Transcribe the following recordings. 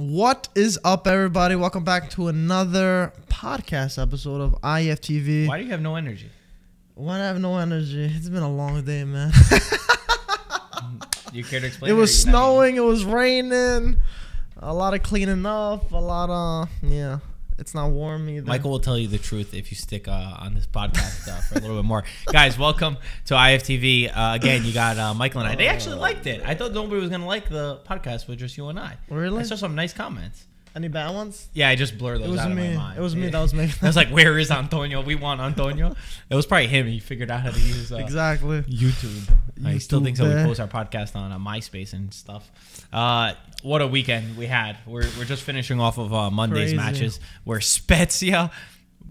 What is up, everybody? Welcome back to another podcast episode of IFTV. Why do you have no energy? Why do I have no energy? It's been a long day, man. You care to explain? it was snowing. It was raining. A lot of cleaning up. A lot of yeah. It's not warm either. Michael will tell you the truth if you stick uh, on this podcast uh, for a little bit more. Guys, welcome to IFTV. Uh, again, you got uh, Michael and I. They actually liked it. I thought nobody was gonna like the podcast with just you and I. Really? I saw some nice comments. Any bad ones? Yeah, I just blurred those It was out me. of my mind. It was me that was making. I was like, "Where is Antonio? We want Antonio." It was probably him. He figured out how to use uh, exactly. YouTube. I still think so. We post our podcast on uh, MySpace and stuff. What a weekend we had. We're, we're just finishing off of uh, Monday's Crazy. matches where Spezia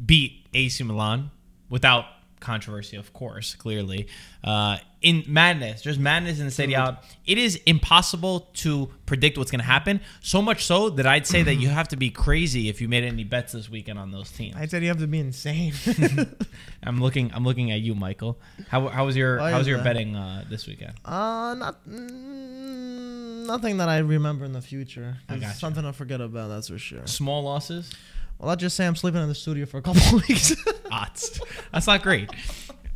beat AC Milan without controversy, of course, clearly. Uh, in madness, there's madness in the Serie A. It is impossible to predict what's going to happen. So much so that I'd say that you have to be crazy if you made any bets this weekend on those teams. I said you have to be insane. I'm looking. I'm looking at you, Michael. How, how was your How was your that? betting uh, this weekend? Uh, not mm, nothing that I remember in the future. I It's gotcha. Something to forget about, that's for sure. Small losses. Well, let's just say I'm sleeping in the studio for a couple of weeks. That's not great.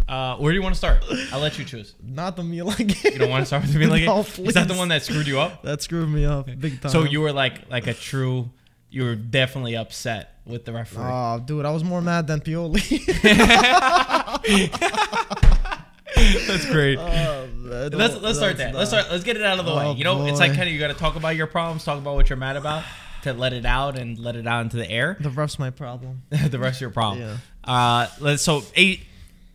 Uh, where do you want to start? I'll let you choose. not the Milan game. You don't want to start with the Milan game? No, Is that the please. one that screwed you up? That screwed me up big time. So you were like like a true. You were definitely upset with the referee. Oh, dude, I was more mad than Pioli. that's great. Oh, man, let's let's start that. there. Let's start. Let's get it out of the way. Oh, You know, it's like boy. kind of you got to talk about your problems, talk about what you're mad about, to let it out and let it out into the air. The ref's my problem. the rest of your problem. Yeah. Uh, let's so eight.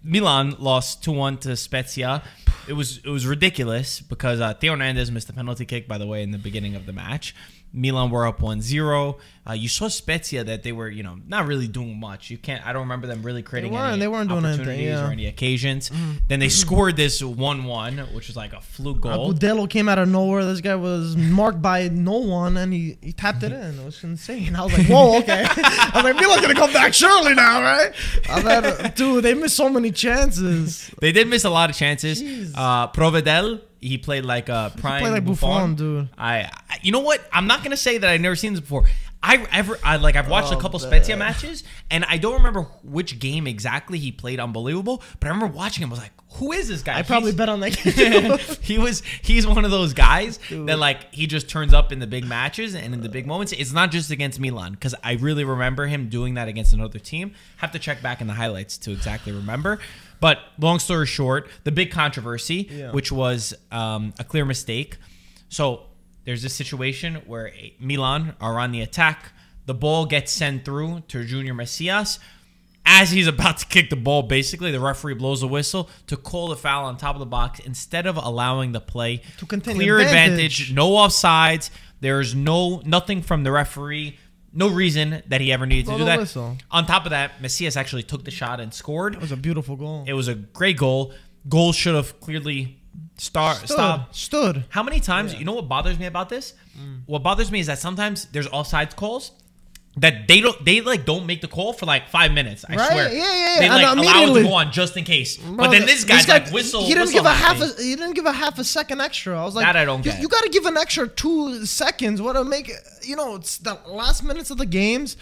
Milan lost two one to Spezia. It was it was ridiculous because uh, Theo Hernandez missed a penalty kick by the way in the beginning of the match. Milan were up 1-0. Uh, you saw Spezia that they were, you know, not really doing much. You can't. I don't remember them really creating weren't- any they weren't doing anything, yeah. Mm-hmm. or any occasions. Then they scored this one-one, which was like a fluke goal. Agudelo came out of nowhere. This guy was marked by no one, and he, he tapped it in. It was insane. I was like, whoa, okay. I was like, Milan's gonna come back surely now, right? I thought, dude, they missed so many chances. They did miss a lot of chances. Jeez. Uh, Provedel, he played like uh, a prime played like Buffon, dude. I, I, you know what? I'm not gonna say that I've never seen this before. I ever, I like, I've watched a Oh, couple man. Spezia matches, and I don't remember which game exactly he played unbelievable. But I remember watching him. I was like, who is this guy? I probably bet on that he was he's one of those guys Dude. that like he just turns up in the big matches and in the big moments. It's not just against Milan because I really remember him doing that against another team. Have to check back in the highlights to exactly remember. But long story short, the big controversy, Yeah. which was um, a clear mistake. So there's this situation where Milan are on the attack. The ball gets sent through to Junior Messias. As he's about to kick the ball, basically, the referee blows a whistle to call the foul on top of the box instead of allowing the play To continue clear advantage. advantage, no offsides. There's no nothing from the referee, no reason that he ever needed to do that. whistle. On top of that, Messias actually took the shot and scored. It was a beautiful goal. It was a great goal. Goal should have clearly star Stood. stopped. Stood. How many times? You know what bothers me about this? Mm. What bothers me is that sometimes there's offsides calls that they don't they like don't make the call for like five minutes. I Right? swear. Yeah, yeah, yeah. They like And allow it to go on just in case. but then this guy's guy- like whistle. He didn't whistle give a half. A, he didn't give a half a second extra. I was like, That I don't you, get. You got to give an extra two seconds. What to make? You know, it's the last minutes of the games,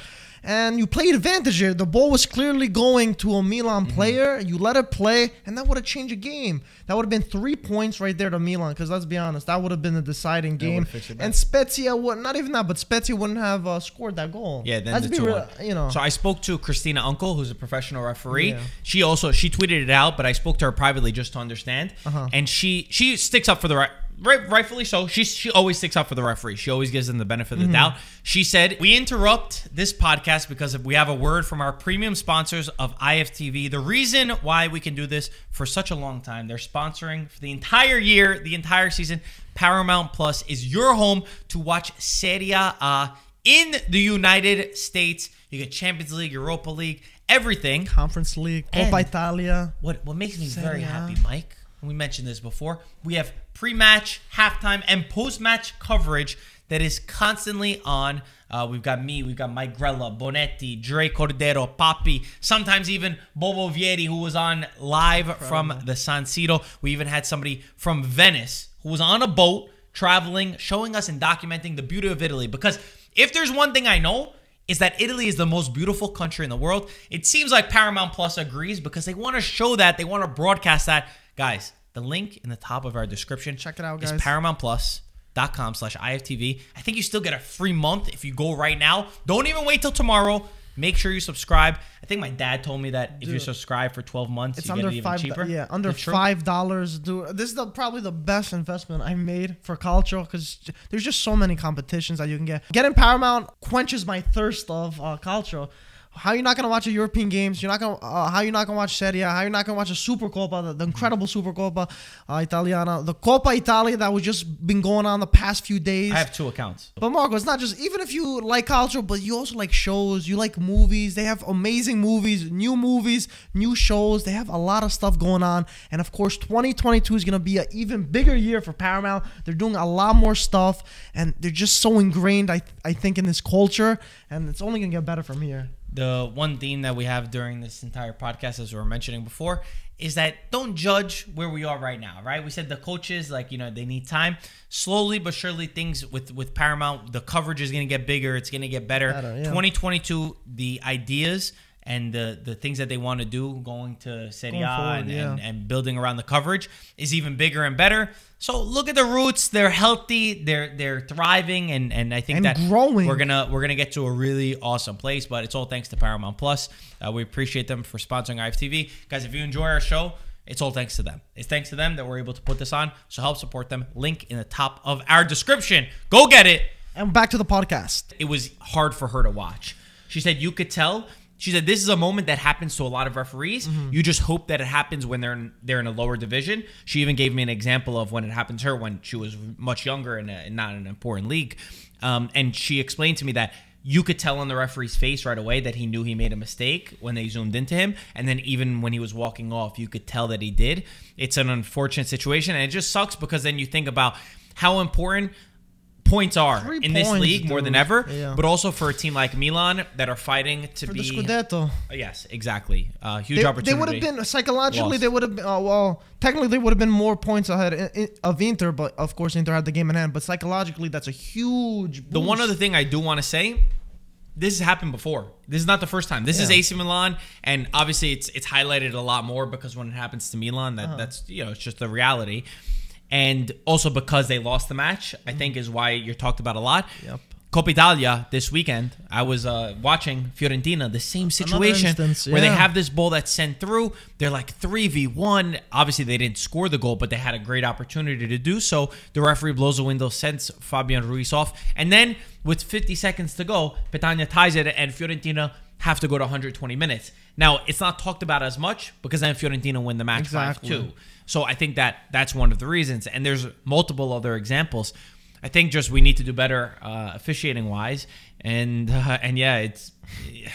and you played advantage here. The ball was clearly going to a Milan Mm-hmm. player. You let it play, and that would have changed the game. That would have been three points right there to Milan. Because let's be honest, that would have been the deciding game. would've fixed it back. And Spezia would not even that, but Spezia wouldn't have uh, scored that goal. Yeah, then Let's the two real. You know, So I spoke to Christina Unkel, who's a professional referee. Yeah. She also she tweeted it out, but I spoke to her privately just to understand. Uh-huh. And she she sticks up for the right. Right, rightfully so. She she always sticks up for the referee. She always gives them the benefit of Mm-hmm. the doubt. She said, "We interrupt this podcast because we have a word from our premium sponsors of IFTV. The reason why we can do this for such a long time, they're sponsoring for the entire year, the entire season. Paramount Plus is your home to watch Serie A in the United States. You get Champions League, Europa League, everything. Conference League, Coppa Italia. What what makes me very Serie A. happy, Mike? We mentioned this before. We have pre-match, halftime, and post-match coverage that is constantly on. Uh, we've got me, we've got Mike Grella, Bonetti, Dre Cordero, Papi, sometimes even Bobo Vieri, who was on live from the San Siro. We even had somebody from Venice who was on a boat traveling, showing us and documenting the beauty of Italy because If there's one thing I know, is that Italy is the most beautiful country in the world. It seems like Paramount Plus agrees because they want to show that, they want to broadcast that. Guys, the link in the top of our description. Check it out, Is guys. paramountplus.com slash IFTV. I think you still get a free month if you go right now. Don't even wait till tomorrow. Make sure you subscribe. I think my dad told me that if you subscribe for 12 months, It's you under get it even five. cheaper. Yeah, under Is it true? five dollars. Dude, this is the, probably the best investment I made for culture because there's just so many competitions that you can get. Getting Paramount quenches my thirst of uh, culture. How you not gonna watch a European games? You're not gonna. Uh, how you not gonna watch Serie A? How you not gonna watch a Supercoppa, the, the incredible Supercoppa uh, Italiana, the Coppa Italia that was just been going on the past few days. I have two accounts. But Marco, it's not just even if you like culture, but you also like shows, you like movies. They have amazing movies, new movies, new shows. They have a lot of stuff going on. And of course, 2022 is going to be an even bigger year for Paramount. They're doing a lot more stuff and they're just so ingrained I I think in this culture and it's only going to get better from here. The one theme that we have during this entire podcast, as we were mentioning before, is that don't judge where we are right now, right? We said the coaches, like, you know, they need time. Slowly but surely, things with, with Paramount, the coverage is going to get bigger, it's going to get better. Better, yeah. 2022, the ideas and the, the things that they want to do going to Serie Going A forward, and, yeah. and, and building around the coverage is even bigger and better. So look at the roots; they're healthy, they're they're thriving, and and I think And that growing. we're gonna we're gonna get to a really awesome place. But it's all thanks to Paramount Plus. Uh, we appreciate them for sponsoring IFTV, guys. If you enjoy our show, it's all thanks to them. It's thanks to them that we're able to put this on. So help support them. Link in the top of our description. Go get it. And back to the podcast. It was hard for her to watch. She said you could tell. She said this is a moment that happens to a lot of referees. You just hope that it happens when they're in, they're in a lower division. She even gave me an example of when it happened to her when she was much younger and, and not in an important league. Um, and she explained to me that you could tell on the referee's face right away that he knew he made a mistake when they zoomed into him. And then even when he was walking off, you could tell that he did. It's an unfortunate situation. And it just sucks because then you think about how important points are Three in this points, league more than ever, Yeah. but also for a team like Milan that are fighting to For be. the Scudetto. Yes, exactly. Uh, huge They, opportunity. they would have been psychologically. Lost. They would have been. Uh, well, technically, they would have been more points ahead i- of Inter, but of course, Inter had the game in hand. But psychologically, that's a huge. The one other thing I do want to say, this has happened before. This is not the first time. This is AC Milan, and obviously it's it's highlighted a lot more because when it happens to Milan, Uh-huh. that that's you know it's just the reality, and also because they lost the match, I think is why you're talked about a lot. Yep. Coppa Italia this weekend, I was uh, watching Fiorentina, the same situation instance, where they have this ball that's sent through. They're like 3v1. Obviously, they didn't score the goal, but they had a great opportunity to do so. The referee blows the window, sends Fabian Ruiz off. And then, with 50 seconds to go, Petagna ties it, and Fiorentina have to go to 120 minutes. Now, it's not talked about as much because then Fiorentina win the match Exactly. 5 2. So I think that that's one of the reasons. And there's multiple other examples. I think just we need to do better uh, officiating wise. And, uh, and yeah, it's, it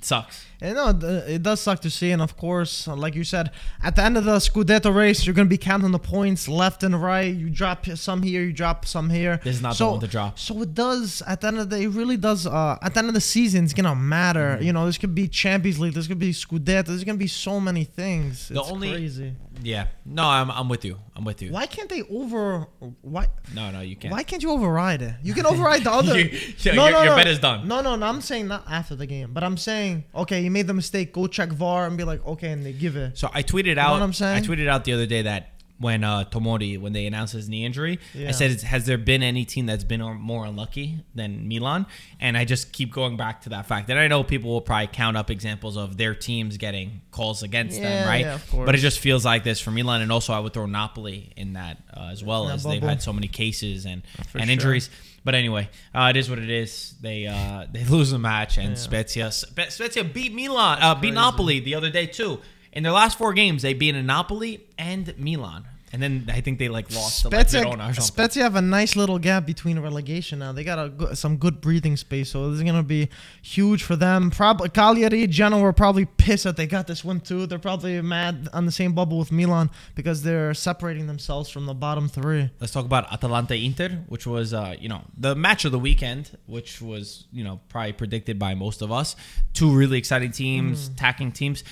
sucks. And no, it does suck to see, and of course, uh, like you said, at the end of the Scudetto race, you're gonna be counting the points left and right. You drop some here, you drop some here. This is not the so, one to drop. So it does. At the end of the, day, it really does. Uh, at the end of the season, it's gonna matter. Mm-hmm. You know, this could be Champions League. This could be Scudetto. There's gonna be so many things. The it's only- crazy. Yeah. No, I'm, I'm with you. I'm with you. Why can't they over? Why? No, no, you can't. Why can't you override it? You can override the other. You- yeah, your- your bet is done. No, no, no. I'm saying not after the game, but I'm saying okay, you made the mistake. Go check VAR and be like, okay, and they give it. So I tweeted out. You know what I'm saying? I tweeted out the other day that when uh, Tomori, when they announced his knee injury, I said, "Has there been any team that's been more unlucky than Milan?" And I just keep going back to that fact. And I know people will probably count up examples of their teams getting calls against them, right? yeah. But it just feels like this for Milan, and also I would throw Napoli in that uh, as well, That as they've had so many cases and For and sure. injuries. But anyway, uh, it is what it is. They uh, they lose the match, and Yeah. Spezia Spezia beat Milan, uh, beat. Napoli the other day too. In their last four games, they beat Napoli and Milan, and then I think they like lost to like Verona or something. Spezia have a nice little gap between relegation now. They got a good, some good breathing space, so this is gonna be huge for them. Probably Cagliari, Genoa were probably pissed that they got this one too. They're probably mad on the same bubble with Milan because they're separating themselves from the bottom three. Let's talk about Atalanta Inter, which was uh, you know the match of the weekend, which was you know probably predicted by most of us. Two really exciting teams, Mm. attacking teams,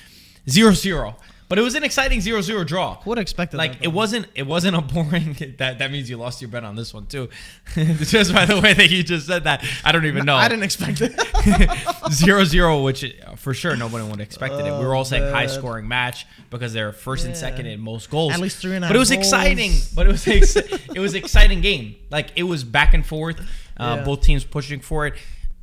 0-0. But it was an exciting 0-0 draw. Who would have expected Like that? it wasn't it wasn't a boring that that means you lost your bet on this one too. just by the way that you just said that. I don't even know. I didn't expect it. zero zero, which uh, for sure nobody would have expected it. We were all saying Oh, high scoring match because they're first and second in most goals. At least three and a But it was goals. exciting. But it was ex- it was exciting game. Like it was back and forth. Uh, Yeah. Both teams pushing for it.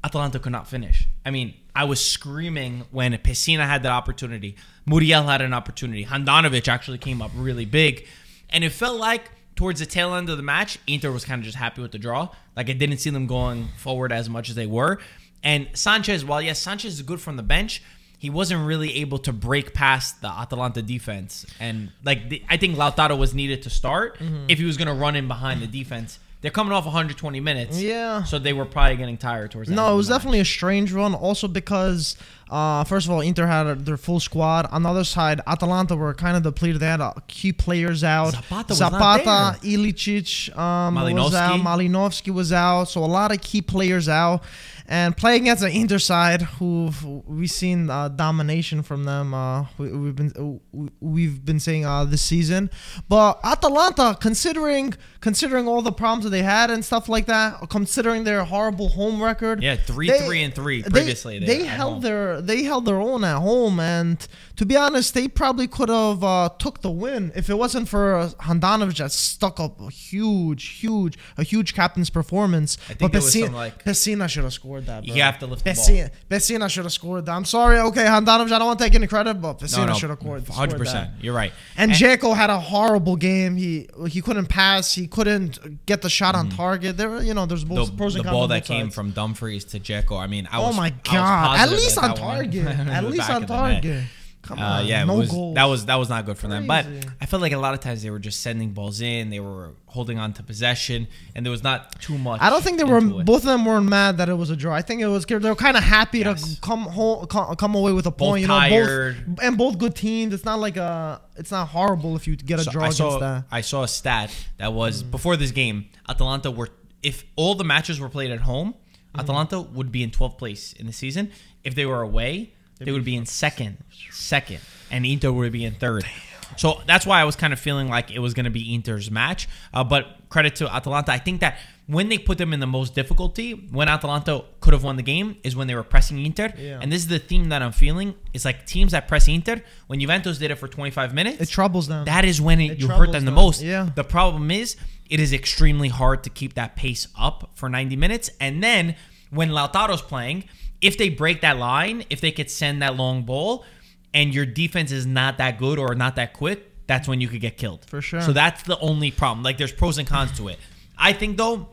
Atalanta could not finish. I mean, I was screaming when Pessina had that opportunity. Muriel had an opportunity. Handanovic actually came up really big, and it felt like towards the tail end of the match, Inter was kind of just happy with the draw. Like I didn't see them going forward as much as they were. And Sanchez, while yes, Sanchez is good from the bench, he wasn't really able to break past the Atalanta defense. And like the, I think Lautaro was needed to start Mm-hmm. if he was going to run in behind the defense. They're coming off 120 minutes. Yeah. So they were probably getting tired towards the end No, it was definitely a strange run. Also because, uh, first of all, Inter had their full squad. On the other side, Atalanta were kind of depleted. They had uh, key players out. Zapata Zapata, Ilicic um, was out. Malinovskyi was out. So a lot of key players out. And playing against the Inter side, who we've seen uh, domination from them. Uh, we, we've been we- we've been saying uh, this season, but Atalanta, considering considering all the problems that they had and stuff like that, considering their horrible home record, Yeah, three, they- three, and three they- previously. They, at held home. their they held their own at home, and to be honest, they probably could have uh, took the win if it wasn't for uh, Handanovic that stuck up a huge, huge, a huge captain's performance. I think but was like- Pessina should have scored that. Bro. You have to lift the ball. Pessina, Pessina should have scored that. I'm sorry. Okay, Handanovic, I don't want to take any credit, but No, Pessina no, should have scored. scored Hundred percent. You're right. And Dzeko had a horrible game. He he couldn't pass. He couldn't get the shot on target. There, were, you know, there's Mm-hmm. the, both pros the and cons. ball that came from Dumfries to Dzeko. I mean, I Oh was, my god! At least on target. At least on of the net. target. Come on, Uh, yeah, no was, goals. that was that was not good for them. But I felt like a lot of times they were just sending balls in. They were holding on to possession, and there was not too much. I don't think they were. it. Both of them weren't mad that it was a draw. I think it was. They were kind of happy Yes. to come home, come, away with a Both point. You know, tired. both and both good teams. It's not like a. It's not horrible if you get a So draw I against saw that. I saw a stat that was before this game. Atalanta were if all the matches were played at home, Mm-hmm. Atalanta would be in 12th place in the season. If they were away, they would be in second, second, and Inter would be in third. So that's why I was kind of feeling like it was going to be Inter's match. Uh, but credit to Atalanta. I think that when they put them in the most difficulty, when Atalanta could have won the game, is when they were pressing Inter. Yeah. And this is the theme that I'm feeling. It's like teams that press Inter. When Juventus did it for 25 minutes, It troubles them. that is when it, It you hurt troubles them the most. yeah. The problem is it is extremely hard to keep that pace up for 90 minutes. And then when Lautaro's playing, if they break that line, if they could send that long ball, and your defense is not that good or not that quick, that's when you could get killed. For sure. So that's the only problem. Like there's pros and cons to it. I think though.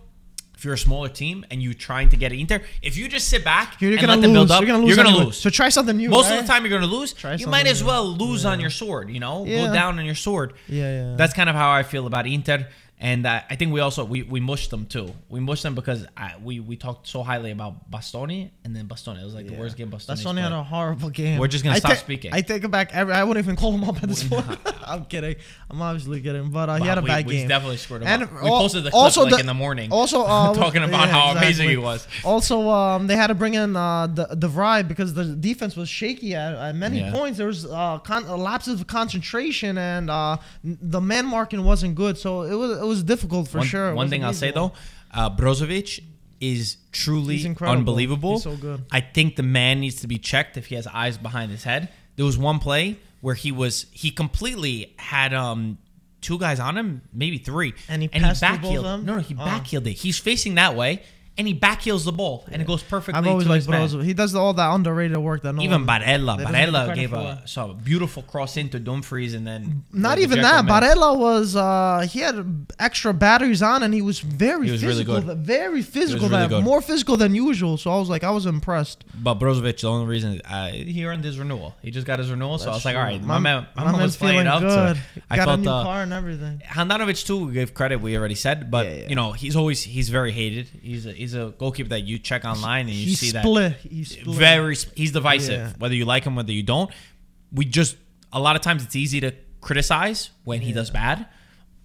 If you're a smaller team and you're trying to get Inter, if you just sit back You're and gonna let lose. them build up, you're gonna lose. gonna anyway. lose. So try something new. Most right? of the time, you're going to lose. Try you might as well lose on your sword. You know, Yeah. go down on your sword. Yeah, yeah. That's kind of how I feel about Inter, and uh, I think we also we, we mushed them too. We mushed them because I, we we talked so highly about Bastoni, and then Bastoni. It was like the worst game Bastoni. That's only had a horrible game. We're just gonna I stop ta- speaking. I take it back. Every, I wouldn't even call him up at this point. I'm kidding. I'm obviously kidding. But uh, he had a we, bad we game. definitely scored him. And up. We al- posted the clip also like the- in the morning. Also, uh, talking about yeah, how amazing exactly. he was. Also, um, they had to bring in uh, the de Vrij because the defense was shaky at, at many Yeah. points. There was uh, con- uh, lapses of concentration, and uh, n- the man marking wasn't good. So it was it was difficult for one, sure. It One thing I'll say though, uh, Brozovic is truly unbelievable. He's so good. I think the man needs to be checked if he has eyes behind his head. There was one play where he was he completely had um two guys on him, maybe three, And he and he passed through both of backheeled. them? No, no, he Oh. backheeled it. He's facing that way, and he backheels the ball, and it goes perfectly. I've always to liked his man. He does all that underrated work that no Even one, Barella, they don't give him Barella gave a, so a beautiful cross into Dumfries, and then Not even that. man. Barella was uh he had extra batteries on and he was very He was really physical. good. Very physical. really that- good. More physical than usual. So I was like, I was impressed. But Brozovic, the only reason uh, he earned his renewal, he just got his renewal. so I was like, all right, my, man, my, man was feeling up. good. So I Got a new uh, car and everything. Handanovic too. We gave credit. We already said, but Yeah, yeah. you know, he's always he's very hated. He's a, he's a goalkeeper that you check online and you He see split. He split. that very he's divisive. Yeah. Whether you like him, whether you don't, we just a lot of times it's easy to criticize when he does bad.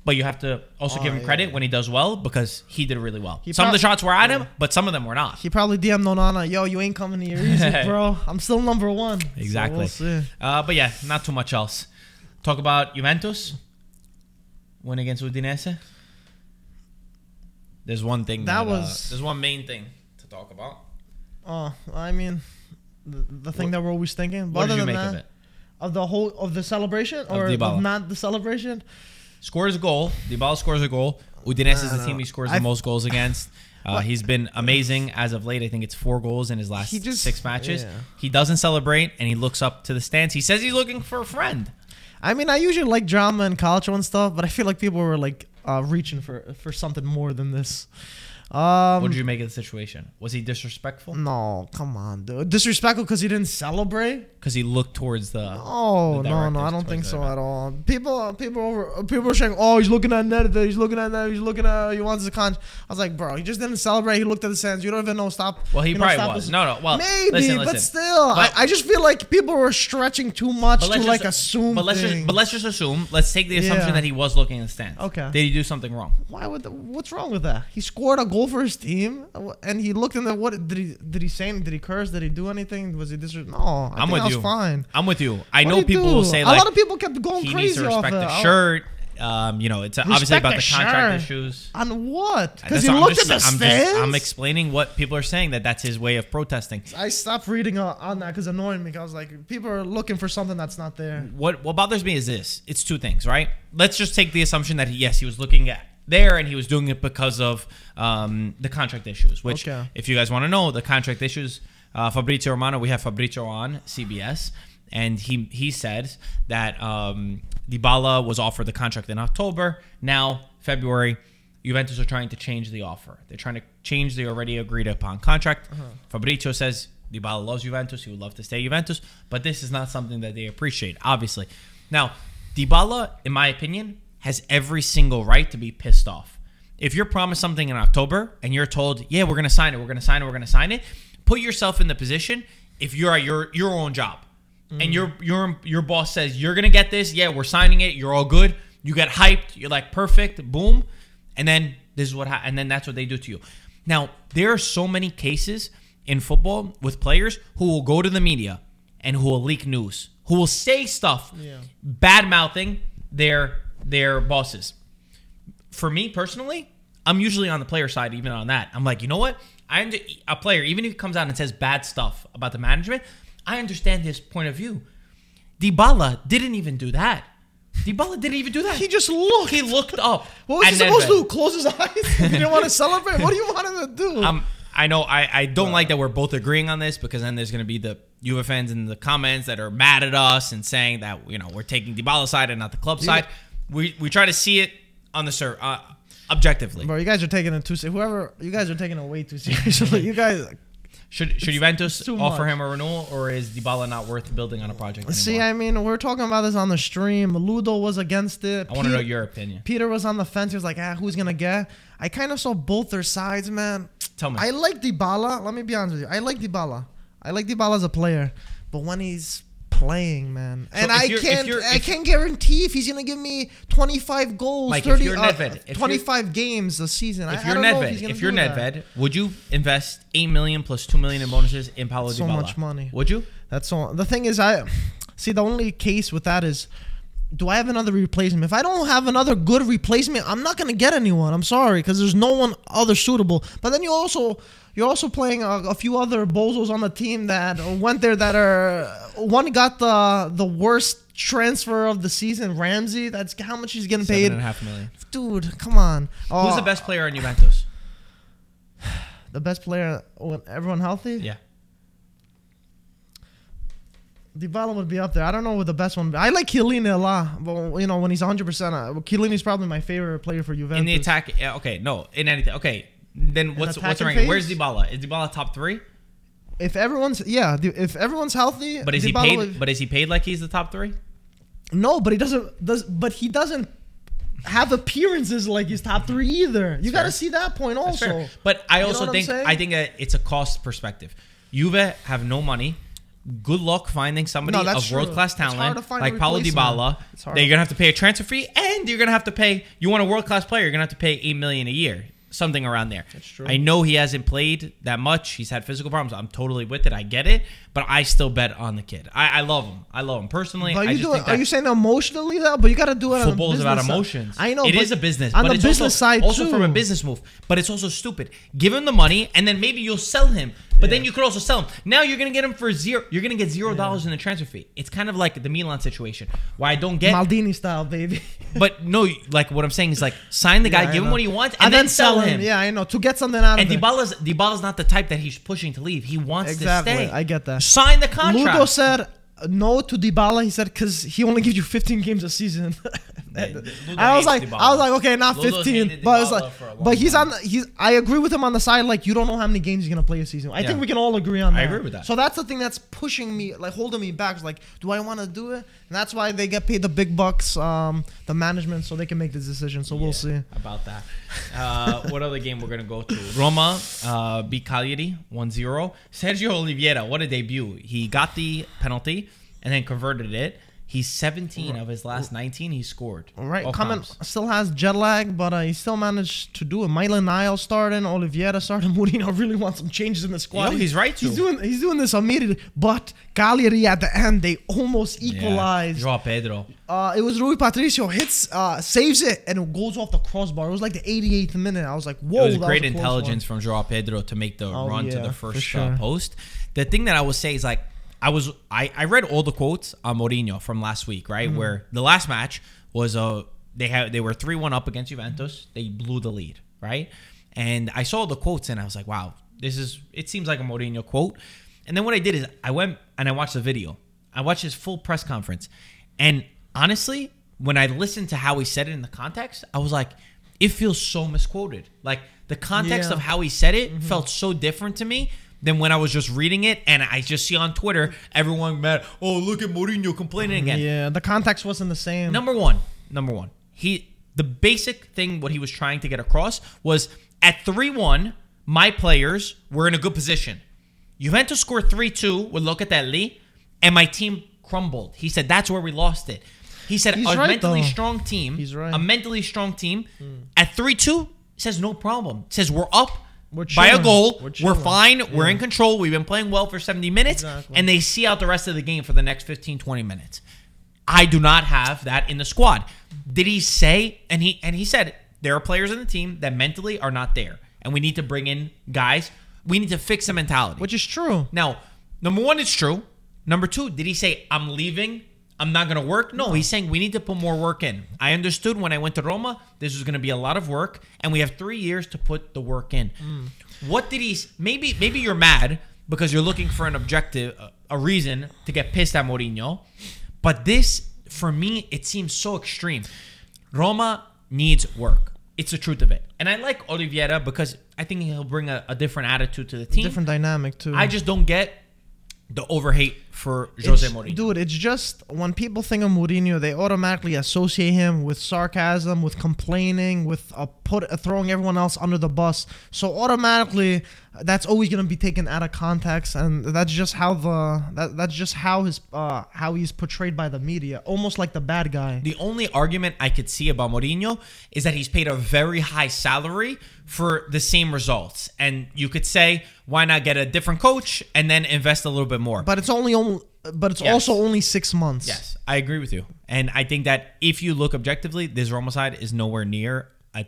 But you have to also Oh, give him yeah. credit when he does well because he did really well. He some of the shots were at him, but some of them were not. He probably DM'd Onana, yo, you ain't coming here easy, bro. I'm still number one. So Exactly. we'll see. Uh, but yeah, not too much else. Talk about Juventus. Win against Udinese. There's one thing that, That uh, was- there's one main thing to talk about. Oh, I mean, the, the thing What- that we're always thinking. What did you make that, of it? Of the whole of the celebration or Dybala. of not the celebration? Scores a goal. Dybala scores a goal. Udinese is the team know. he scores I- the most goals against. Uh, he's been amazing as of late. I think it's four goals in his last just- six matches. yeah. He doesn't celebrate and he looks up to the stands. He says he's looking for a friend. I mean, I usually like drama and culture and stuff, but I feel like people were like uh, reaching for for something more than this. Um, What did you make of the situation? Was he disrespectful? no, come on, dude. Disrespectful because he didn't celebrate. Because he looked towards the. Oh the no, no, I don't think so at all. People, people, over, people were saying, "Oh, he's looking at net. He's looking at net. He's looking at. He wants the con." I was like, "Bro, he just didn't celebrate. He looked at the sands. You don't even know. Stop." Well, he you know, probably stop was. this- No, no. Well, maybe, listen, but still, But- I, I just feel like people were stretching too much to let's like just, assume. But let's just but let's just assume. Let's take the assumption Yeah. that he was looking at the stands. Okay. Did he do something wrong? Why would? The, what's wrong with that? He scored a goal for his team, uh, and he looked in the what? Did he? Did he say? Did he curse? Did he do anything? Was he dis? No, I I'm with that was you. Fine. I'm with you. I What know people do? will say a lot of people kept going he crazy needs to off respect it. the shirt. Um, you know, it's obviously about the, the contract shirt. issues. On what? Because he what I'm looked just at the. I'm stands. just I'm explaining what people are saying that that's his way of protesting. I stopped reading uh, on that because it annoyed me. 'cause I was like, people are looking for something that's not there. What what bothers me is this. It's two things, right? Let's just take the assumption that he, yes, he was looking at there and he was doing it because of um, the contract issues. Which, Okay. if you guys want to know, the contract issues. Uh, Fabrizio Romano, we have Fabrizio on CBS, and he he said that um, Dybala was offered the contract in October. Now February, Juventus are trying to change the offer. They're trying to change the already agreed upon contract. Fabrizio says Dybala loves Juventus. He would love to stay Juventus, but this is not something that they appreciate, obviously. Now, Dybala, in my opinion, has every single right to be pissed off. If you're promised something in October and you're told, "Yeah, we're going to sign it. We're going to sign it. We're going to sign it," put yourself in the position if you're at your your own job and mm. your your your boss says you're to get this. Yeah, we're signing it. You're all good. You get hyped. You're like perfect. Boom, and then this is what ha- and then that's what they do to you. Now there are so many cases in football with players who will go to the media and who will leak news, who will say stuff Yeah. bad mouthing their their bosses. For me personally, I'm usually on the player side, even on that. I'm like, you know what? I under- a player, even if he comes out and says bad stuff about the management, I understand his point of view. Dybala didn't even do that. Dybala didn't even do that. He just looked. he looked up. what was he supposed to do? Close his eyes? he didn't want to celebrate. What do you want him to do? Um, I know I, I don't like that we're both agreeing on this because then there's going to be the Juve fans in the comments that are mad at us and saying that you know we're taking Dybala side and not the club side. We we try to see it on the sur- uh, objectively. Bro, you guys are taking it too seriously. Whoever you guys are taking it way too seriously. you guys Should should Juventus offer much. him a renewal or is Dybala not worth building on a project anymore? see. I mean, we're talking about this on the stream. Ludo was against it. I want to know your opinion. Peter was on the fence. He was like, ah, who's gonna get? I kind of saw both their sides, man. Tell me. I like Dybala. Let me be honest with you. I like Dybala. I like Dybala as a player, but when he's playing, man, and I can't, I can't guarantee if he's gonna give me 25 goals, Like, if 30, you're uh, Nedved, if you're- 25 games a season. I- if I you're don't know if Nedved, if you're do that. Nedved, would you invest eight million plus two million in bonuses in Paulo So Dybala? much money. Would you? That's all. The thing is, I see the only case with that is, do I have another replacement? If I don't have another good replacement, I'm not gonna get anyone. I'm sorry, because there's no one other suitable. But then you also you're also playing a, a few other bozos on the team that went there that are one got the the worst transfer of the season. Ramsey. That's how much he's getting Seven paid. and a half million. Dude, come on. Who's Uh, the best player in Juventus? The best player when everyone healthy? Yeah. Dybala would be up there. I don't know what the best one. I like Chiellini a lot, but you know when he's 100, percent uh, Chiellini's probably my favorite player for Juventus. In the attack, okay, no, in anything, okay. Then what's what's the ranking? Where's Dybala? Is Dybala top three? if everyone's yeah, if everyone's healthy, But is he paid? But is he paid like he's the top three? no, but he doesn't. Does but he doesn't have appearances like he's top three either. You got to see that point also. But I You also think? I think that it's a cost perspective. Juve have no money. Good luck finding somebody No, of world class talent to find a like Paulo. Dybala. Hard. They're gonna have to pay a transfer fee, and you're gonna have to pay. You want a world class player? You're gonna have to pay eight million a year. Something around there. That's true. I know he hasn't played that much. He's had physical problems. I'm totally with it. I get it, but I still bet on the kid. I, I love him. I love him personally. But I you just do it, think are you saying emotionally though? But you got to do it. football on is the about business side. emotions. I know it is a business on but the it's business also, side also too. from a business move. But it's also stupid. Give him the money, and then maybe you'll sell him. But then you could also sell him. Now you're gonna get him for zero. You're gonna get zero dollars in the transfer fee. It's kind of like the Milan situation. Why I don't get Maldini style, baby. But no, like what I'm saying is like sign the guy, Yeah, give him what he wants, and, then, sell him. Yeah, I know to get something out And of it. And Dybala's Dybala's not the type that he's pushing to leave. He wants Exactly, to stay. I get that. Sign the contract. Said no to Dybala. He said because he only gives you 15 games a season. I was like, Dybala. I was like, okay, not Ludo's 15, but it's like, for a long but he's time. on. He's. I agree with him on the side. Like you don't know how many games he's gonna play a season. I Yeah. think we can all agree on that. I agree with that. So that's the thing that's pushing me, like holding me back. It's like, do I want to do it? And that's why they get paid the big bucks, um, the management, so they can make this decision. So we'll see. about that. Uh, what other game we're gonna go to? Roma uh, beat Cagliari 1-0. Sergio Oliveira, what a debut! He got the penalty and then converted it. He's 17 of his last 19. He scored. All right, comps. still has jet lag, but uh, he still managed to do it. Maitland-Niles starting, Oliveira starting. Mourinho really wants some changes in the squad. Yo, he's right He's to. doing he's doing this immediately. But Cagliari at the end, they almost equalized. Yeah. Joao Pedro. Uh, it was Rui Patricio hits, uh, saves it, and it goes off the crossbar. It was like the 88th minute. I was like, whoa, it was great close intelligence from Joao Pedro to make the Oh, run to the first sure. post. The thing that I would say is like I was I, I read all the quotes on Mourinho from last week, right? Mm-hmm. Where the last match was uh they had they were three one up against Juventus. They blew the lead, right? And I saw the quotes and I was like, wow, this is it seems like a Mourinho quote. And then what I did is I went and I watched the video. I watched his full press conference. And honestly, when I listened to how he said it in the context, I was like, it feels so misquoted. Like the context Yeah. of how he said it felt so different to me than when I was just reading it and I just see on Twitter everyone mad. Oh, look at Mourinho complaining again. Yeah, the context wasn't the same. Number one, number one, he the basic thing what he was trying to get across was at three one, my players were in a good position. Juventus scored three two with Locatelli, and my team crumbled. He said that's where we lost it. He said He's a right, mentally though. strong team, He's right. a mentally strong team at three two says no problem. Says we're up. We're by a goal, We're we're, fine. We're in control. We've been playing well for 70 minutes, Exactly. and they see out the rest of the game for the next 15, 20 minutes. I do not have that in the squad. Did he say and he and he said there are players in the team that mentally are not there and we need to bring in guys. We need to fix the mentality. which is true. now, number 1 it's true. Number 2, did he say I'm leaving? I'm not going to work? No, he's saying we need to put more work in. I understood when I went to Roma, this was going to be a lot of work and we have 3 years to put the work in. What did he maybe maybe you're mad because you're looking for an objective a- a reason to get pissed at Mourinho. But this, for me, it seems so extreme. Roma needs work. It's the truth of it. And I like Oliveira because I think he'll bring a, a different attitude to the team. Different dynamic too. I just don't get the overhate for Jose It's- Mourinho. Dude, it's just when people think of Mourinho, they automatically associate him with sarcasm, with complaining, with uh, put uh, throwing everyone else under the bus. So automatically, that's always gonna be taken out of context, and that's just how the that, that's just how his uh, how he's portrayed by the media, almost like the bad guy. The only argument I could see about Mourinho is that he's paid a very high salary for the same results. And you could say, why not get a different coach and then invest a little bit more? But it's only only, but it's Yes. also only six months. yes, I agree with you. And I think that if you look objectively, this Roma side is nowhere near a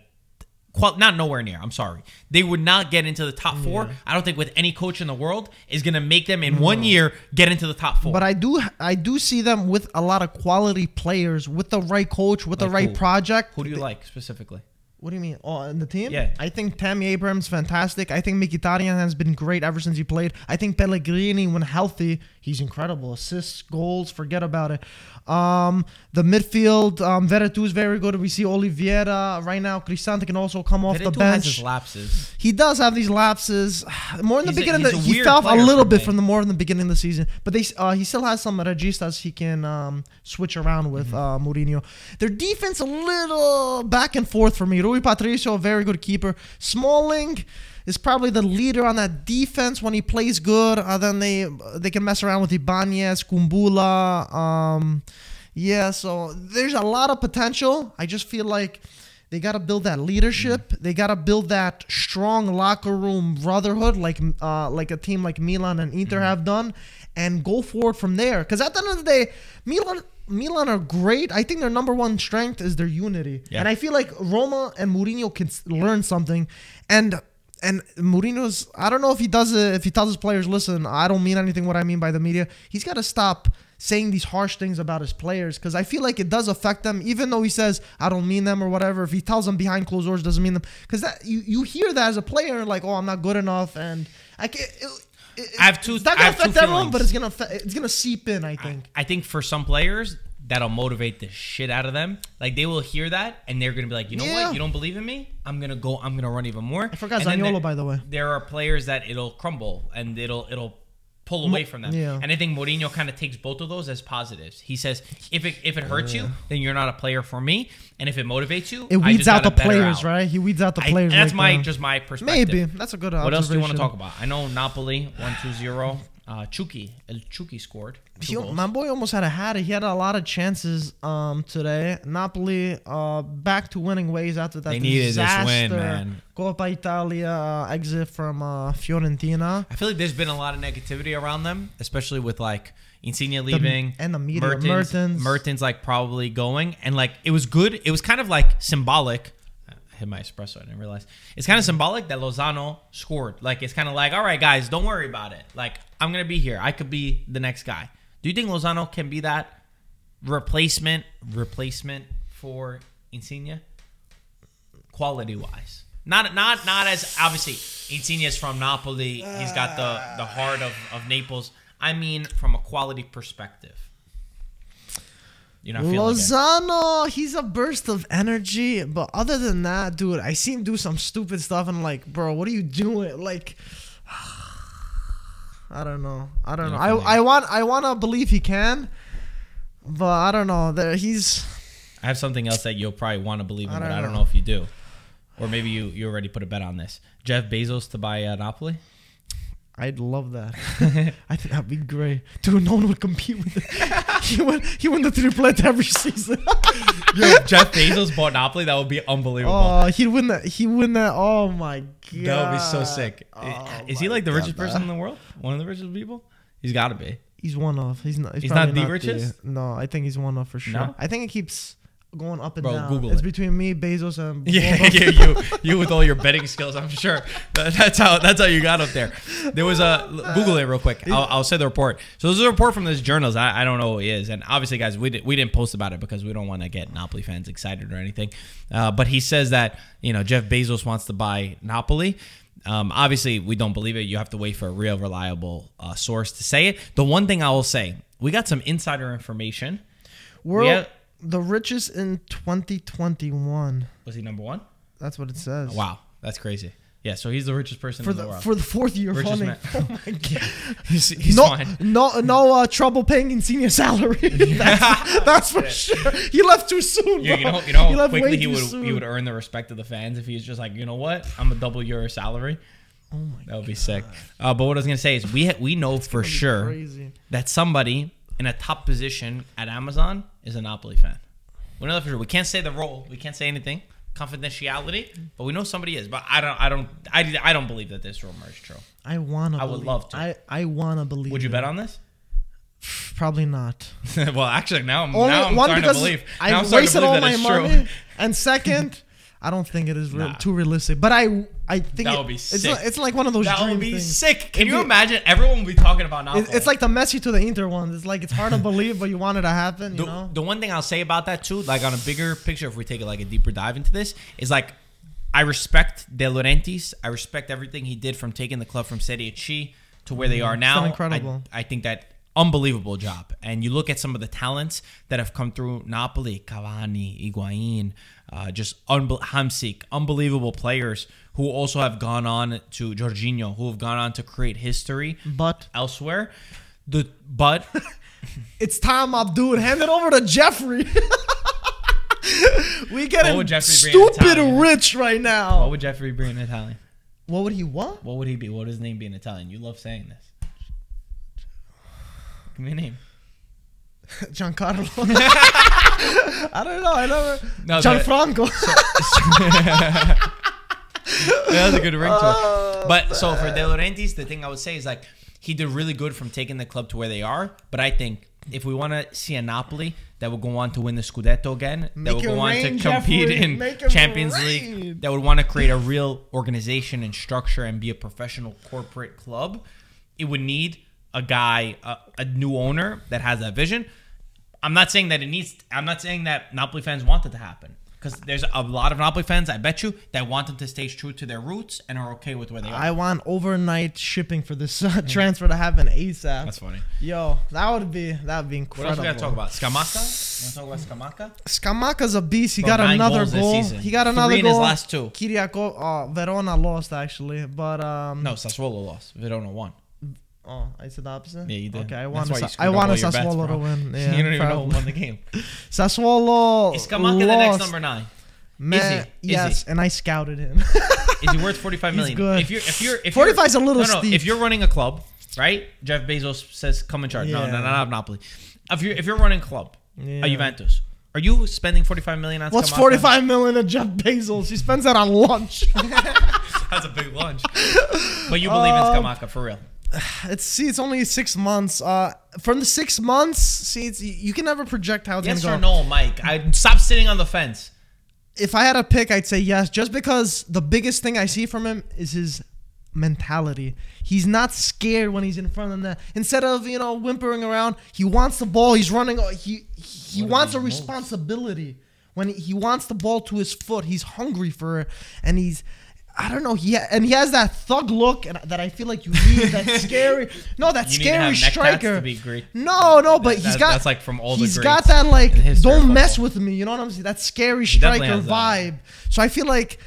qual- not nowhere near. I'm sorry. They would not get into the top four. I don't think with any coach in the world is going to make them in one year get into the top four. But I do I do see them with a lot of quality players, with the right coach, with the Like right who? project. Who do you like specifically? What do you mean? Oh, in the team? Yeah. I think Tammy Abraham's fantastic. I think Mkhitaryan has been great ever since he played. I think Pellegrini, when healthy, he's incredible. Assists, goals, forget about it. Um, the midfield, um, Veretout is very good. We see Oliveira right now. Cristante can also come off the Veretout has his bench. lapses. He does have these lapses. More in the He's beginning, a the, he fell off a little bit me. from the more in the beginning of the season. But they, uh, he still has some registas he can um, switch around with Mm-hmm. uh, Mourinho. Their defense a little back and forth for me. Rui Patricio, a very good keeper. Smalling is probably the leader on that defense when he plays good. Uh, then they they can mess around with Ibanez, Kumbula. Um, yeah, so there's a lot of potential. I just feel like They got to build that leadership. Mm. They got to build that strong locker room brotherhood, like uh, like a team like Milan and Inter Mm. have done, and go forward from there. Because at the end of the day, Milan Milan are great. I think their number one strength is their unity, Yeah. and I feel like Roma and Mourinho can learn something. And and Mourinho's I don't know if he does it if he tells his players, listen, I don't mean anything what I mean by the media. He's got to stop saying these harsh things about his players because I feel like it does affect them, even though he says I don't mean them or whatever. If he tells them behind closed doors doesn't mean them because that you, you hear that as a player like oh I'm not good enough and I can't. It, it, I have two- It's not gonna affect everyone, but it's gonna affect, it's gonna seep in. I think. I think for some players that'll motivate the shit out of them. Like they will hear that and they're gonna be like, you know Yeah. what? You don't believe in me? I'm gonna go. I'm gonna run even more. I forgot And Zaniolo, there- by the way. There are players that it'll crumble and it'll it'll pull away from them. yeah. And I think Mourinho kind of takes both of those as positives. He says, if it if it hurts you, then you're not a player for me. And if it motivates you, It I weeds out the players, out. right? He weeds out the I- players. that's like my just my perspective. maybe that's a good. What else do you want to talk about? I know Napoli one two zero. Uh, Chucky, El Chucky scored. He, my boy almost had a hat. He had a lot of chances um, today. Napoli uh, back to winning ways after that They needed this disaster. win, man. Coppa Italia uh, exit from uh, Fiorentina. I feel like there's been a lot of negativity around them, especially with like Insigne leaving and the media. Mertens, Mertens. Mertens like probably going, and like it was good. It was kind of like symbolic. Hit my espresso. I didn't realize it's kind of symbolic that Lozano scored. Like it's kind of like, all right, guys, don't worry about it. Like I'm gonna be here. I could be the next guy. Do you think Lozano can be that replacement replacement for Insigne? quality wise. Not not not as obviously Insigne is from Napoli. He's got the the heart of, of Naples. I mean from a quality perspective. You're not feeling it. He's a burst of energy, but other than that, dude, I see him do some stupid stuff, and like, bro, what are you doing? Like, I don't know. I don't You're know. I, I want I want to believe he can, but I don't know. There, he's I have something else that you'll probably want to believe in, I but don't I don't know. know if you do. Or maybe you, you already put a bet on this. Jeff Bezos to buy uh, Napoli? I'd love that. I think that'd be great. Dude, no one would compete with it. he won. he win the triplete every season. Yo, Jeff Bezos bought Napoli, that would be unbelievable. oh, he'd win that. He win that. Oh my god. that would be so sick. Oh Is he like the richest God. person in the world? One of the richest people? He's got to be. He's one of. He's not. He's, He's not the richest? no, I think he's one of for sure. No? I think it keeps going up and Bro, down. Google it's it. between me, Bezos, and Yeah, yeah, you, you with all your betting skills, I'm sure. That- That's how that's how you got up there. There was a Google it real quick. I'll, I'll say the report. So this is a report from this journalist. I, I don't know who he is, and obviously, guys, we did, we didn't post about it because we don't want to get Napoli fans excited or anything. Uh, but he says that you know Jeff Bezos wants to buy Napoli. Um, obviously, we don't believe it. You have to wait for a real reliable uh, source to say it. The one thing I will say, we got some insider information. We're Yeah. The richest in 2021. Was he number one? That's what it says. Wow, that's crazy. Yeah, so he's the richest person For in the, the world. for the fourth year Richest running. man. Oh my god. he's, he's no, fine. no, no uh, trouble paying Insigne salary. that's, that's for sure. He left too soon. You, you know, you know He quickly he would soon. he would earn the respect of the fans if he was just like, you know what, I'm gonna double your salary. Oh my That would be sick. Uh, but what I was gonna say is we ha- we know for sure Crazy. that somebody in a top position at Amazon is a Napoli fan. We know that for sure. We can't say the role. We can't say anything. Confidentiality, but we know somebody is. But I don't. I don't. I, I don't believe that this rumor is true. I wanna. I would believe- love to. I I wanna believe. Would you it. bet on this? Probably not. well, actually, now I'm Only now I'm one starting to believe. I now to wasted all my money. true. And second, I don't think it is real, Nah. too realistic. But I I think That it- would be it's sick. Like, it's like one of those That dream would be things. sick. Can It'd you be- imagine? Everyone will be talking about Napoli. It- It's like the Messi to the Inter ones. It's like it's hard to believe, but you want it to happen. You the, know. the one thing I'll say about that too, like on a bigger picture, if we take it like a deeper dive into this, is like I respect De Laurentiis. I respect everything he did from taking the club from Serie C to where they mm-hmm. are now. done incredible. I, I think that unbelievable job. And you look at some of the talents that have come through Napoli, Cavani, Higuain, uh, just unbe- Hamsik, unbelievable players who also have gone on to Jorginho, who have gone on to create history But elsewhere. The but it's time, Abdul. Hand it over to Jeffrey. we What getting would Jeffrey bring in stupid rich right now. what would Jeffrey be in Italian? What would he want? What would he be? What would his name be in Italian? You love saying this. Give me a name. Giancarlo. I don't know. I never. No, Gianfranco. that has a good ring to Oh, it. But so for De Laurentiis, the thing I would say is like he did really good from taking the club to where they are. But I think if we want to see a Napoli that would go on to win the Scudetto again, that Make would go on rain, to compete Jeffrey. in Champions rain. League, that would want to create a real organization and structure and be a professional corporate club, it would need a guy, a, a new owner that has that vision. I'm not saying that it needs. I'm not saying that Napoli fans want it to happen because there's a lot of Napoli fans, I bet you, that want them to stay true to their roots and are okay with where they are. I want overnight shipping for this uh, transfer to happen ASAP. That's funny. Yo, that would be that would be incredible. What else we gotta talk about? Scamacca? You wanna talk about Scamacca? Scamacca's a beast. He Bro, got another goal. He got Three another in his goal. last two. Kiriako, uh, Verona lost actually, but um. No, Sassuolo lost. Verona won. Oh, I said the opposite. Yeah, you did. Okay, I That's wanted why you Sa- screwed I up wanted all your bets, Sassuolo to win. Yeah, you don't even know who won the game. Sassuolo. Is Scamacca the next number nine? Man, Is he? Is yes, he? and I scouted him. Is he worth 45 He's good. If you're if you're if 45 's a little no, no, steep. If you're running a club, right? Jeff Bezos says come in charge. No, Yeah. no, no, not Napoli. If you're if you're running a club, Yeah. a Juventus, are you spending 45 million on What's 45 million of Jeff Bezos? He spends that on lunch. That's a big lunch. but you believe in Um, Scamacca for real? it's see, it's only six months. Uh, from the six months, see, it's, you can never project how it's Yes gonna or go. no, Mike? I stop sitting on the fence. If I had a pick, I'd say yes, just because the biggest thing I see from him is his mentality. He's not scared when he's in front of the net. Instead of you know whimpering around, he wants the ball. He's running. uh, He he What wants a moves? responsibility. When he, he wants the ball to his foot, he's hungry for it, and he's. I don't know. He ha- and he has that thug look, and that I feel like you need. That scary. No, that You scary striker. to be great. No, no, but That- he's got. that's like from all the He's got that like in the history of don't mess football. with me. You know what I'm saying? That scary striker has that. vibe. So I feel like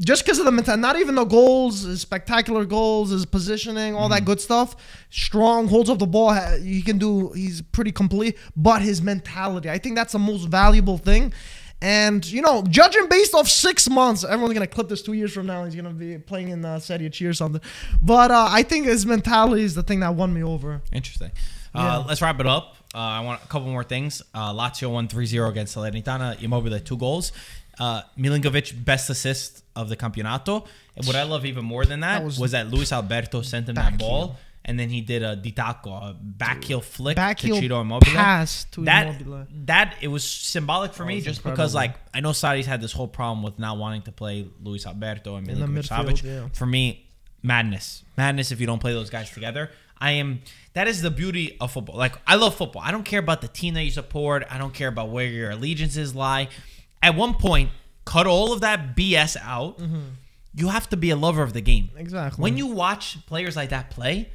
just because of the mental, not even the goals, his spectacular goals, his positioning, all Mm-hmm. that good stuff. Strong, holds up the ball. He can do. He's pretty complete. But his mentality, I think that's the most valuable thing. And you know, judging based off six months, everyone's gonna clip this two years from now. He's gonna be playing in uh, Serie C or something. But uh, I think his mentality is the thing that won me over. Interesting. Yeah. Uh, let's wrap it up. Uh, I want a couple more things. Uh, Lazio won 3-0 against Salernitana. Immobile two goals. Uh, Milinkovic best assist of the campeonato. And what I love even more than that, That was was, that Luis Alberto sent him that ball. And then he did a ditaco, a back heel flick Back to heel Ciro Immobile. pass to that Immobile. that it was symbolic for me just because like. I know Sarri's had this whole problem with not wanting to play Luis Alberto and Milinkovic Savic. yeah. For me, madness, madness if you don't play those guys together. I am. That is the beauty of football. Like I love football. I don't care about the team that you support. I don't care about where your allegiances lie. At one point, cut all of that BS out. Mm-hmm. You have to be a lover of the game. Exactly. When you watch players like that play,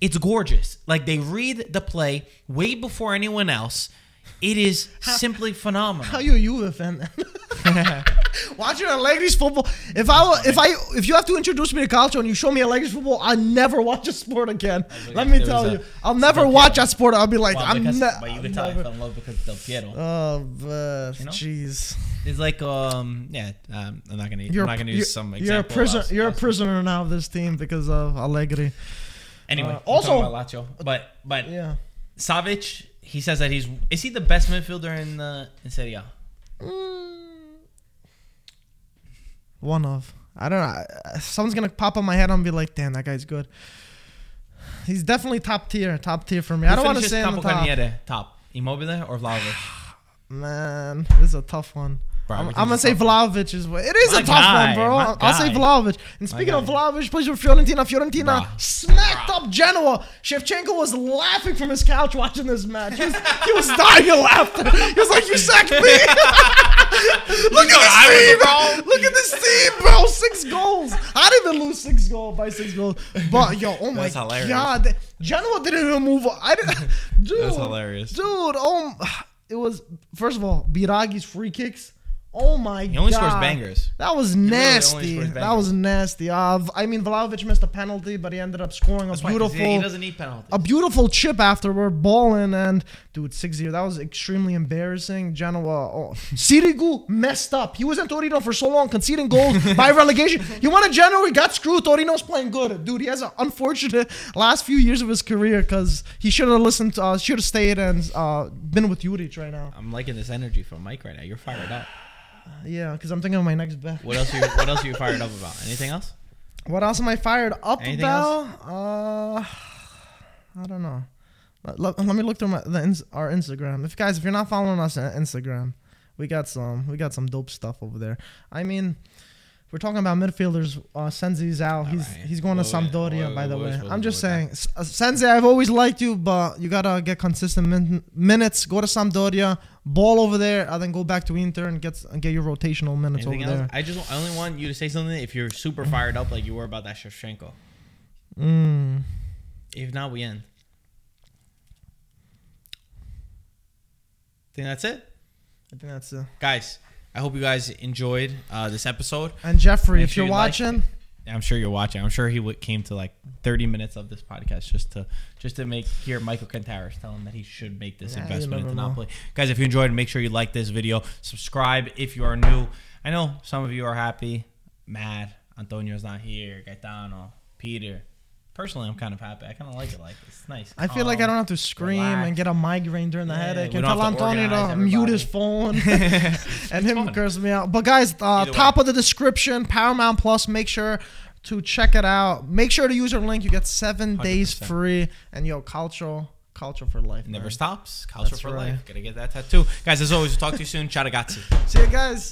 it's gorgeous. Like they read the play way before anyone else. It is simply phenomenal. How you a Juve fan? Watching Allegri's football. If I if I if you have to introduce me to calcio and you show me Allegri's football, I never watch a sport again. Let me tell was you, I'll never Del watch a sport. I'll be like, Well, I'm because, ne- but you I'm can tell I never- fell in love because Del Piero. Oh, but You know? jeez, It's like um yeah um, I'm not gonna you're I'm not gonna you're, use some you're a example. prisoner. else- You're a else. prisoner now of this team because of Allegri. Anyway, Uh, also also- about Lazio, but but Yeah. Savic he says that he's is he the best midfielder in the in Serie A? Mm, one of. I don't know. Someone's gonna pop on my head and be like, "Damn, that guy's good." He's definitely top tier, top tier for me. I don't want to say top. Top Immobile or Vlahovic? Man, this is a tough one. Bro, I'm, I'm gonna say tough one. Vlahovic is. It is My a tough guy, one, bro. I'll say guy. Vlahovic. And speaking of guy. Vlahovic, plays with Fiorentina. Fiorentina Bruh. smacked up Genoa. Shevchenko was laughing from his couch watching this match. He was, he was dying of laughter. He was like, "You sacked me." Look thought at I this team. was wrong? Look at this team, bro. Six goals. I didn't even lose six goals by six goals. But yo, oh my god, Genoa didn't even move. on. I didn't. Dude, That's hilarious. dude. Oh, it was first of all Biraghi's free kicks. Oh my god. He only scores bangers. That was really nasty. scores that was nasty. Uh, I mean, Vlahovic missed a penalty, but he ended up scoring a That's why he- beautiful, He doesn't need penalties. a beautiful chip afterward, balling and dude, six zero. That was extremely embarrassing. Genoa, oh, Sirigu messed up. He was in Torino for so long, conceding goals by relegation. He won in January, got screwed. Torino's playing good, dude. He has an unfortunate last few years of his career because he should have listened. To, uh, should have stayed and uh, been with Juric right now. I'm liking this energy from Mike right now. You're fired up. Yeah, because I'm thinking of my next bet. What else? Are you, what else are you fired up about? Anything else? What else am I fired up Anything about? Uh, I don't know. Let, let- let me look through my the, our Instagram. If guys, if you're not following us on Instagram, we got some we got some dope stuff over there. I mean, we're talking about midfielders. Uh, Sensi's out. He's right. he's going to Sampdoria. by the way, I'm just saying, S- uh, Sensi, I've always liked you, but you gotta get consistent min- minutes. Go to Sampdoria, ball over there, and then go back to Inter and get and get your rotational minutes Anything over else? there. I just I only want you to say something if you're super fired up like you were about that Shevchenko. Mm. If not, we end. Think that's it, I think that's it. guys. I hope you guys enjoyed uh, this episode. And Jeffrey, Make if sure you're you like watching. I'm sure you're watching. I'm sure he w- came to like 30 minutes of this podcast just to just to make hear Michael Cantaris tell him that he should make this Yeah, investment into know. Guys, if you enjoyed, make sure you like this video, subscribe if you are new. I know some of you are happy, mad. Antonio's not here. Gaetano, Peter. Personally, I'm kind of happy. I kind of like it. Like it's nice. I feel like I don't have to scream relax. and get a migraine during the Yeah, headache we and don't tell have to Antonio organize to mute his phone and him fun. curse me out. But guys, uh, Either top of the description, Paramount Plus. Make sure to check it out. Make sure to use our link. You get seven days 100%. free, and yo, culture, culture for life. Never man. stops. Culture That's for right. life. Gotta get that tattoo. Guys, as always, we'll talk to you soon. Ciao, ragazzi. See you guys.